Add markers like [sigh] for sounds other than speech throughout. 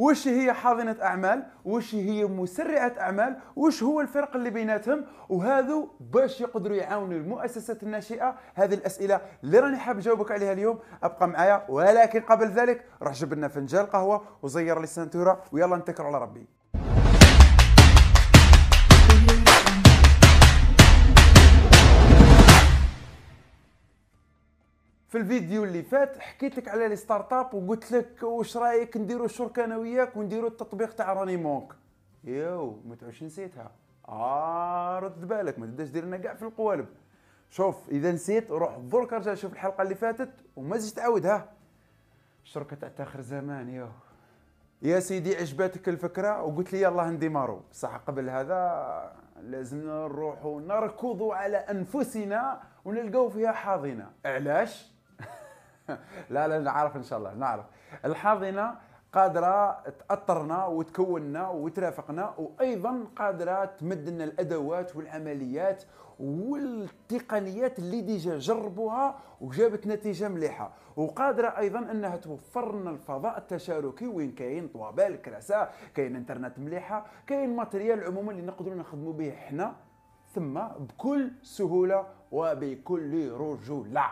وش هي حاضنة أعمال؟ وش هي مسرعة أعمال؟ وش هو الفرق اللي بيناتهم؟ وهذو باش يقدروا يعاونوا المؤسسات الناشئة. هذه الأسئلة اللي راني حاب نجاوبك عليها اليوم. أبقى معايا. ولكن قبل ذلك روح جيب لنا فنجان قهوة وزير لي ويلا نتكل على ربي. في الفيديو اللي فات حكيت لك على les startups وقلت لك واش رأيك نديروا شركه أنا وياك ونديروا التطبيق تاع راني مونك. يو ما نسيتها. آه رد بالك ما تبداش دير لنا كاع في القوالب. شوف إذا نسيت روح درك ارجع شوف الحلقة اللي فاتت وما تزيد تعاودها الشركة تاع تاخر زمان يو يا سيدي عجبتك الفكرة وقلت لي يلا نديماريو صح قبل هذا لازم نروحوا نركضوا على أنفسنا ونلقوا فيها حاضنة. علاش؟ [laughs] لا لا نعرف إن شاء الله نعرف. الحاضنة قادرة تأطرنا وتكوننا وترافقنا وأيضا قادرة تمد لنا الأدوات والعمليات والتقنيات اللي déjà جربوها وجابت نتيجة مليحة. وقادرة أيضا أنها توفر لنا الفضاء التشاركي وين كاين طوابال كراسة كاين إنترنت مليحة كاين matériel عموما اللي نقدروا نخدموا به إحنا ثم بكل سهولة وبكل رجولة.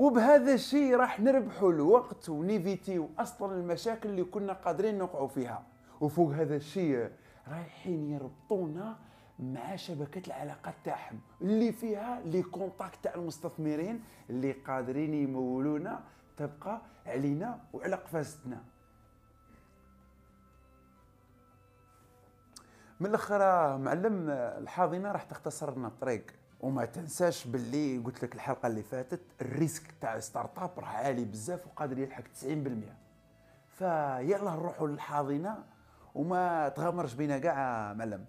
وبهذا الشيء راح نربحوا الوقت ونيفيتيو أصلا المشاكل اللي كنا قادرين نوقعوا فيها. وفوق هذا الشيء رايحين يربطونا مع شبكة العلاقات تاعهم اللي فيها les contacts تاع المستثمرين اللي قادرين يمولونا تبقى علينا وعلى قفازتنا. من الآخر معلم الحاضنة راح تختصر لنا الطريق. وما تنساش باللي قلت لك الحلقة اللي فاتت ال risque تاع startup راه عالي بزاف وقادر يلحق 90% فيلا نروحوا للحاضنة وما تغامرش بينا كاع معلم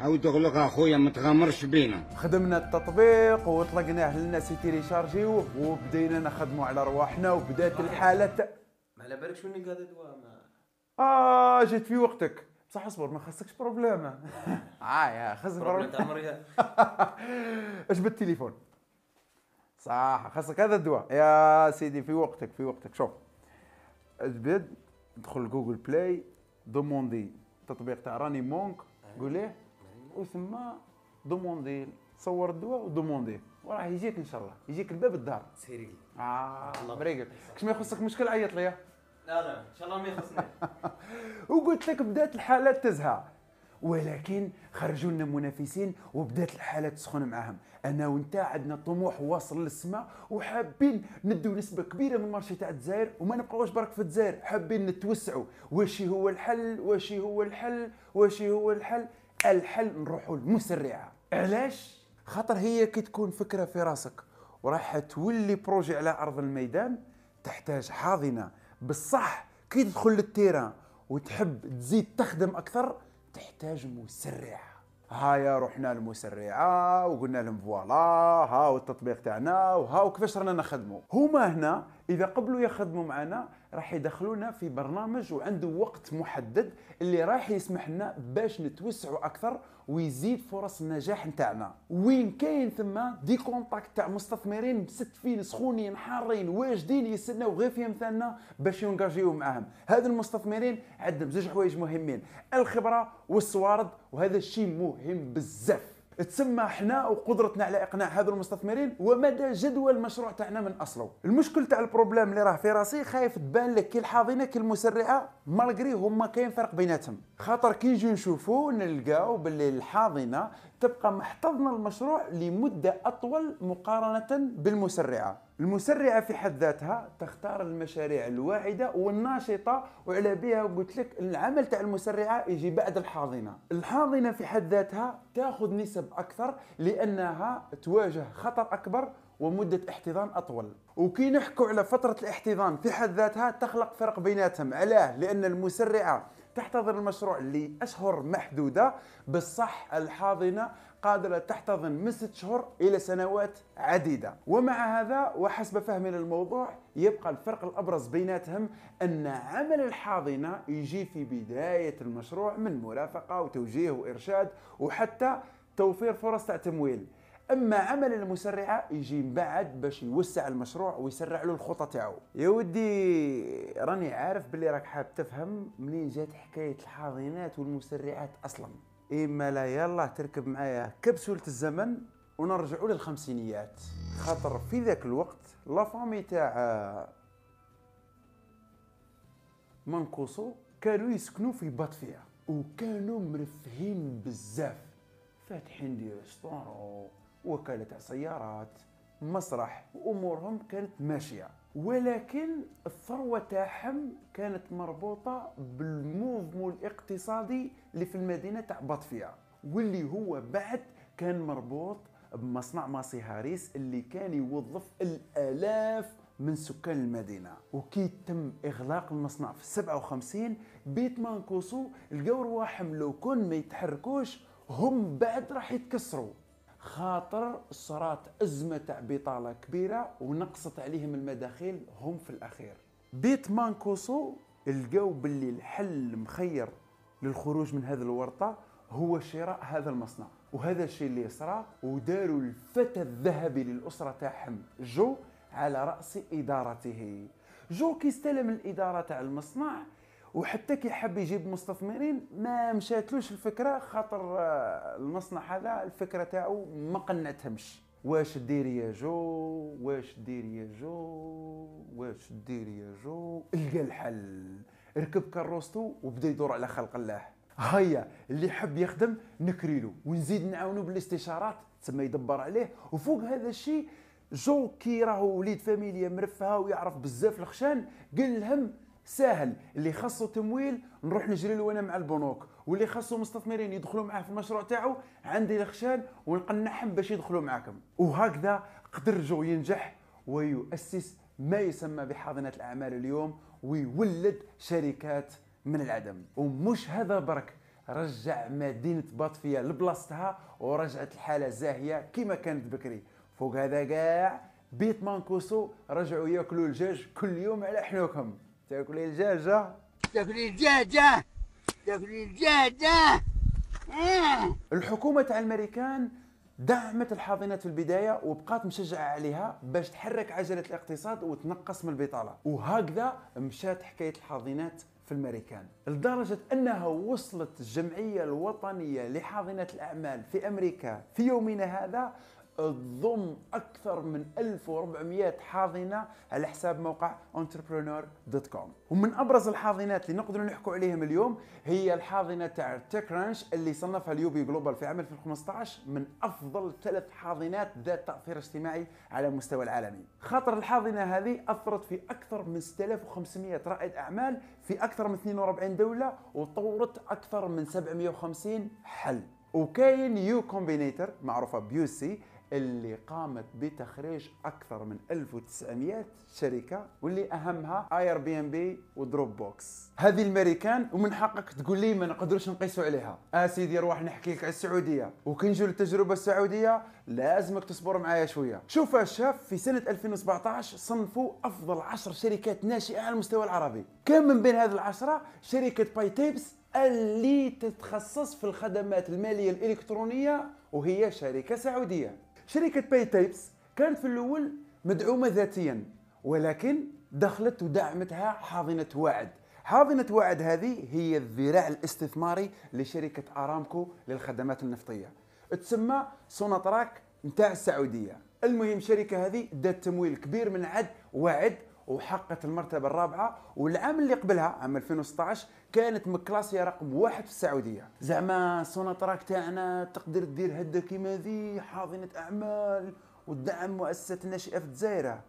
عاود لك أخويا ما تغامرش بينا. خدمنا التطبيق وطلقناه للناس يتيليشارجوه وبدينا نخدموا على رواحنا وبدات الحالة. ما على بالك شنو ما آه جيت في وقتك. بصح اصبر ما خاصكش بروبليم. [laughs] آه يا خاصك بروبليم تاع مريض [laughs] اش بالتليفون صح خاصك هذا الدواء. يا سيدي في وقتك في وقتك. شوف اجبد ادخل جوجل بلاي دوموندي التطبيق تاع راني مونك. قول ليه؟ وثم دوموندي. صور الدواء ودوموندي. وراه يجيك إن شاء الله. يجيك الباب الدار. سيري. آه الله. بريقل. كش ما يخصك مشكل عيط لي لا لا إن شاء الله ما يخصني. [laughs] وقلت لك بدات الحالات تزهى. ولكن خرجوا لنا منافسين وبدات الحالات تسخن معاهم. أنا وأنت عندنا طموح واصل للسماء وحابين ندوا نسبة كبيرة من المارشي تاع الجزائر وما نبقاوش برك في الجزائر. حابين نتوسعوا. واش هو الحل؟ واش هو الحل؟ واش هو الحل؟ الحل نروحوا المسرعه علاش؟ خاطر هي كي تكون فكرة في راسك. وراح تولي projet على أرض الميدان تحتاج حاضنة. بالصح كي تدخل لل terrain وتحب تزيد تخدم أكثر تحتاج مسرع. هايا رحنا المسرعة وقلنا لهم voilà ها التطبيق تاعنا وها وكيفاش رانا نخدموا هما هنا إذا قبلوا يخدموا معنا راح يدخلونا في برنامج وعنده وقت محدد اللي راح يسمح لنا باش نتوسعوا أكثر ويزيد فرص النجاح نتاعنا. وين كاين ثم des contacts تاع مستثمرين مستفين سخونين حارين واجدين يستناو غير في أمثالنا باش ينجاجيو معاهم. هذا المستثمرين عندهم زوج حوايج مهمين الخبرة والصوارد وهذا الشيء مهم بزاف. تسمى إحنا وقدرتنا على اقناع هذو المستثمرين ومدى جدوى المشروع تاعنا من أصله. المشكل تاع ال problème اللي راه في راسي خايف تبان لك كي الحاضنة كي المسرعة malgré هما كاين فرق بيناتهم. خاطر كي نجي نشوفوا نلقاو باللي الحاضنة تبقى محتضنه المشروع لمدة أطول مقارنة بالمسرعة. المسرعة في حد ذاتها تختار المشاريع الواعدة والناشطة وعلى بها قلت لك العمل تاع المسرعة يجي بعد الحاضنة. الحاضنة في حد ذاتها تاخذ نسب أكثر لأنها تواجه خطر أكبر ومدة احتضان أطول. وكي نحكوا على فترة الاحتضان في حد ذاتها تخلق فرق بيناتهم. علاه؟ لأن المسرعة تحتضن المشروع لأشهر محدودة. بالصح الحاضنة قادرة تحتضن من ست شهور إلى سنوات عديدة. ومع هذا وحسب فهمي للموضوع يبقى الفرق الأبرز بيناتهم أن عمل الحاضنة يجي في بداية المشروع من مرافقة وتوجيه وإرشاد وحتى توفير فرص تاع تمويل أما عمل المسرعة يجي من بعد باش يوسع المشروع ويسرع له الخطة تاعو. يا ودي راني عارف باللي راك حاب تفهم منين جات حكاية الحاضنات والمسرعات أصلا. إما لا يلا تركب معايا كبسولة الزمن ونرجعوا للخمسينيات. خاطر في ذاك الوقت لا فامي تاع منقوصو كانوا يسكنوا في بطفية وكانوا مرفهين بزاف. فاتحين دي ريستورون وكالة تاع سيارات مسرح وأمورهم كانت ماشية. ولكن الثروة تاعهم كانت مربوطة بالموفمون الاقتصادي اللي في المدينة تاع بطفية. واللي هو بعد كان مربوط بمصنع ماسي هاريس اللي كان يوظف الآلاف من سكان المدينة. وكي تم إغلاق المصنع في 57 بيت مانكوسو لقاو رواحهم لو كون ما يتحركوش هم بعد راح يتكسروا. خاطر صارت أزمة تاع بطالة كبيرة ونقصت عليهم المداخيل هم في الأخير. بيت مانكوسو لقاو باللي الحل مخير للخروج من هذه الورطة هو شراء هذا المصنع. وهذا الشيء اللي صرا وداروا الفتى الذهبي للأسرة تاعهم جو على رأس إدارته. جو كي استلم الإدارة تاع المصنع وحتى كي حب يجيب مستثمرين ما مشاتلوش الفكرة خاطر آه، المصنع هذا الفكرة تاعو ما قنعتهمش. واش دير يا جو؟ واش دير يا جو؟ واش دير يا جو؟ لقى الحل. ركب كروستو وبدا يدور على خلق الله. هيا اللي حب يخدم نكريلو. ونزيد نعاونو بالاستشارات تسمى يدبر عليه. وفوق هذا الشيء جو كي راهو وليد فاميليا مرفهه ويعرف بزاف الخشان قال لهم ساهل. اللي خاصو تمويل نروح نجري له أنا مع البنوك. واللي خاصو مستثمرين يدخلوا معاه في المشروع تاعو عندي الخشان ونقنعهم باش يدخلوا معاكم. وهكذا قدر جو ينجح ويؤسس ما يسمى بحاضنة الأعمال اليوم ويولد شركات من العدم. ومش هذا برك. رجع مدينة باتافيا لبلاصتها ورجعت الحالة زاهية كما كانت بكري. فوق هذا كاع بيت مانكوسو رجعوا ياكلوا الدجاج كل يوم على حنوكهم. تاكلي الدجاجة. تاكلي الدجاجة تاكلي الدجاجة. آه. الحكومة تاع الامريكان دعمت الحاضنات في البداية وبقات مشجعة عليها باش تحرك عجلة الاقتصاد وتنقص من البطالة. وهكذا مشات حكاية الحاضنات في الامريكان لدرجة أنها وصلت الجمعية الوطنية لحاضنات الأعمال في أمريكا في يومنا هذا تضم أكثر من 1400 حاضنة على حساب موقع entrepreneur.com ومن أبرز الحاضنات اللي نقدر نحكوا عليهم اليوم هي الحاضنة تاع Tech Ranch اللي صنفها ال UBI Global في عام 2015 من أفضل ثلاث حاضنات ذات تأثير اجتماعي على المستوى العالمي خاطر الحاضنة هذه أثرت في أكثر من 6500 رائد أعمال في أكثر من 42 دولة وطورت أكثر من 750 حل. وكاين Y Combinator معروفة ب YC اللي قامت بتخريج أكثر من 1900 شركة واللي أهمها Airbnb و Dropbox. هذه الامريكان ومن حقك تقول لي ما نقدروش نقيسوا عليها. اسيدي آه روح نحكي لك على السعودية. وكي نجيو للتجربة السعودية لازمك تصبر معايا شوية. شوف الشاف في سنة 2017 صنفوا أفضل 10 شركات ناشئة على المستوى العربي. كان من بين هذه العشرة؟ شركة PayTabs اللي تتخصص في الخدمات المالية الإلكترونية وهي شركة سعودية. شركة PayTabs كانت في الأول مدعومة ذاتيا ولكن دخلت ودعمتها حاضنة واعد حاضنة واعد هذه هي الذراع الاستثماري لشركة أرامكو للخدمات النفطية. تسمى سوناتراك نتاع السعودية. المهم الشركة هذه دات تمويل كبير من عد واعد وحققت المرتبة الرابعة والعام اللي قبلها عام 2016 كانت مكلاسية رقم واحد في السعودية. زعما سوناتراك تاعنا تقدر دير هدا كيما ذي حاضنة أعمال وتدعم مؤسسات ناشئة في الجزائر.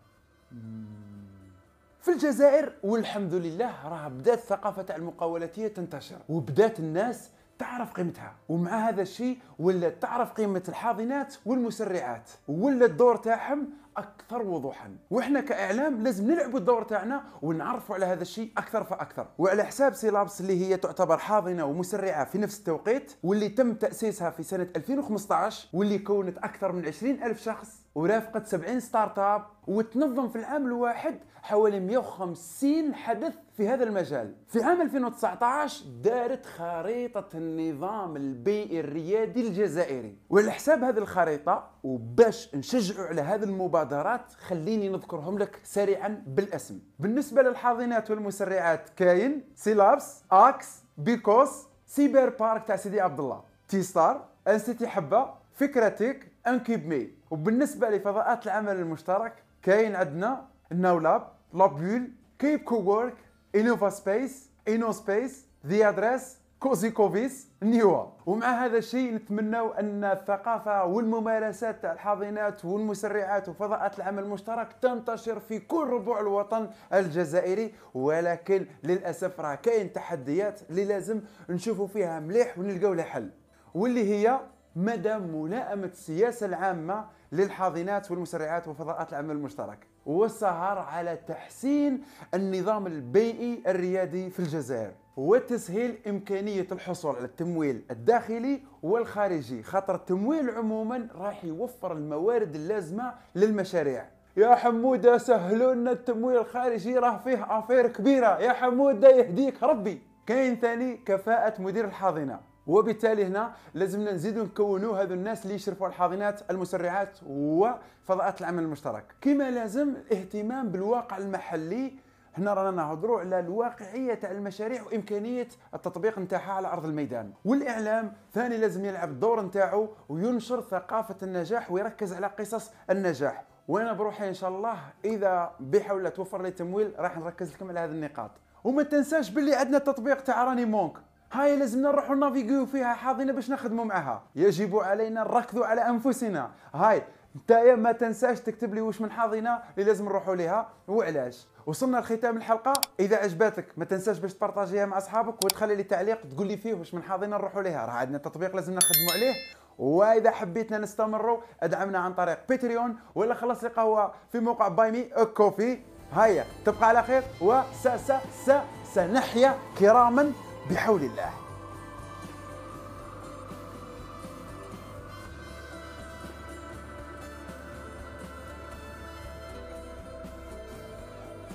في الجزائر والحمد لله راه بدات الثقافة تاع المقاولاتية تنتشر وبدات الناس تعرف قيمتها. ومع هذا الشيء ولا تعرف قيمة الحاضنات والمسرعات ولا الدور تاعهم أكثر وضوحا. وإحنا كإعلام لازم نلعبوا الدور تاعنا ونعرفوا على هذا الشيء أكثر فأكثر. وعلى حساب Sylabs اللي هي تعتبر حاضنة ومسرعة في نفس التوقيت واللي تم تأسيسها في سنة 2015 واللي كونت أكثر من 20 ألف شخص ورافقت 70 start-up وتنظم في العام الواحد حوالي 150 حدث في هذا المجال. في عام 2019 دارت خريطة النظام البيئي الريادي الجزائري. وعلى حساب هذه الخريطة وباش نشجعوا على هذه المبادرات خليني نذكرهم لك سريعا بالاسم. بالنسبة للحاضنات والمسرعات كاين Sylabs آكس بيكوس Cyberparc تاع سيدي عبد الله tstart انستي حبة فكرتك انكيب مي. وبالنسبة لفضاءات العمل المشترك كاين عندنا الناو لاب لابول كيب كوورك إنوفا سبيس إنو سبيس ذي أدريس كوزي كوفيس نيوا. ومع هذا الشيء نتمنوا أن الثقافة والممارسات تاع الحاضنات والمسرعات وفضاءات العمل المشترك تنتشر في كل ربوع الوطن الجزائري. ولكن للأسف راه كاين تحديات اللي لازم نشوفوا فيها مليح ونلقاو لها حل. واللي هي مدى ملائمة السياسة العامة للحاضنات والمسرعات وفضاءات العمل المشترك والسهر على تحسين النظام البيئي الريادي في الجزائر وتسهيل إمكانية الحصول على التمويل الداخلي والخارجي خاطر التمويل عموما راح يوفر الموارد اللازمة للمشاريع. يا حمودة سهلوا لنا التمويل الخارجي راه فيه أفير كبيرة. يا حمودة يهديك ربي. كاين ثاني كفاءة مدير الحاضنة. وبالتالي هنا لازمنا نزيدوا نكونوا هذو الناس اللي يشرفوا على الحاضنات المسرعات وفضاءات العمل المشترك. كما لازم الاهتمام بالواقع المحلي. هنا رانا نهضروا على الواقعية تاع المشاريع وإمكانية التطبيق نتاعها على أرض الميدان. والإعلام ثاني لازم يلعب الدور نتاعو وينشر ثقافة النجاح ويركز على قصص النجاح. وأنا بروحي إن شاء الله إذا بحول توفر لي تمويل راح نركز لكم على هذه النقاط. وما تنساش باللي عندنا التطبيق تاع راني مونك. هاي لازمنا نروحوا نافيغيو فيها حاضنة باش نخدموا معها. يجب علينا نركزوا على أنفسنا. هاي نتايا ما تنساش تكتب لي واش من حاضنة اللي لازم نروحوا ليها. وعلاش؟ وصلنا لختام الحلقة. إذا عجبتك ما تنساش باش ت partager يها مع أصحابك وتخلي لي تعليق تقول لي فيه واش من حاضنة نروحوا ليها. راه عندنا تطبيق لازم نخدموا عليه. وإذا حبيتنا نستمروا أدعمنا عن طريق باتريون ولا خلص لي قهوه في موقع Buy Me a Coffee هيا تبقى على خير وس س س سنحيا كراما. بحول الله.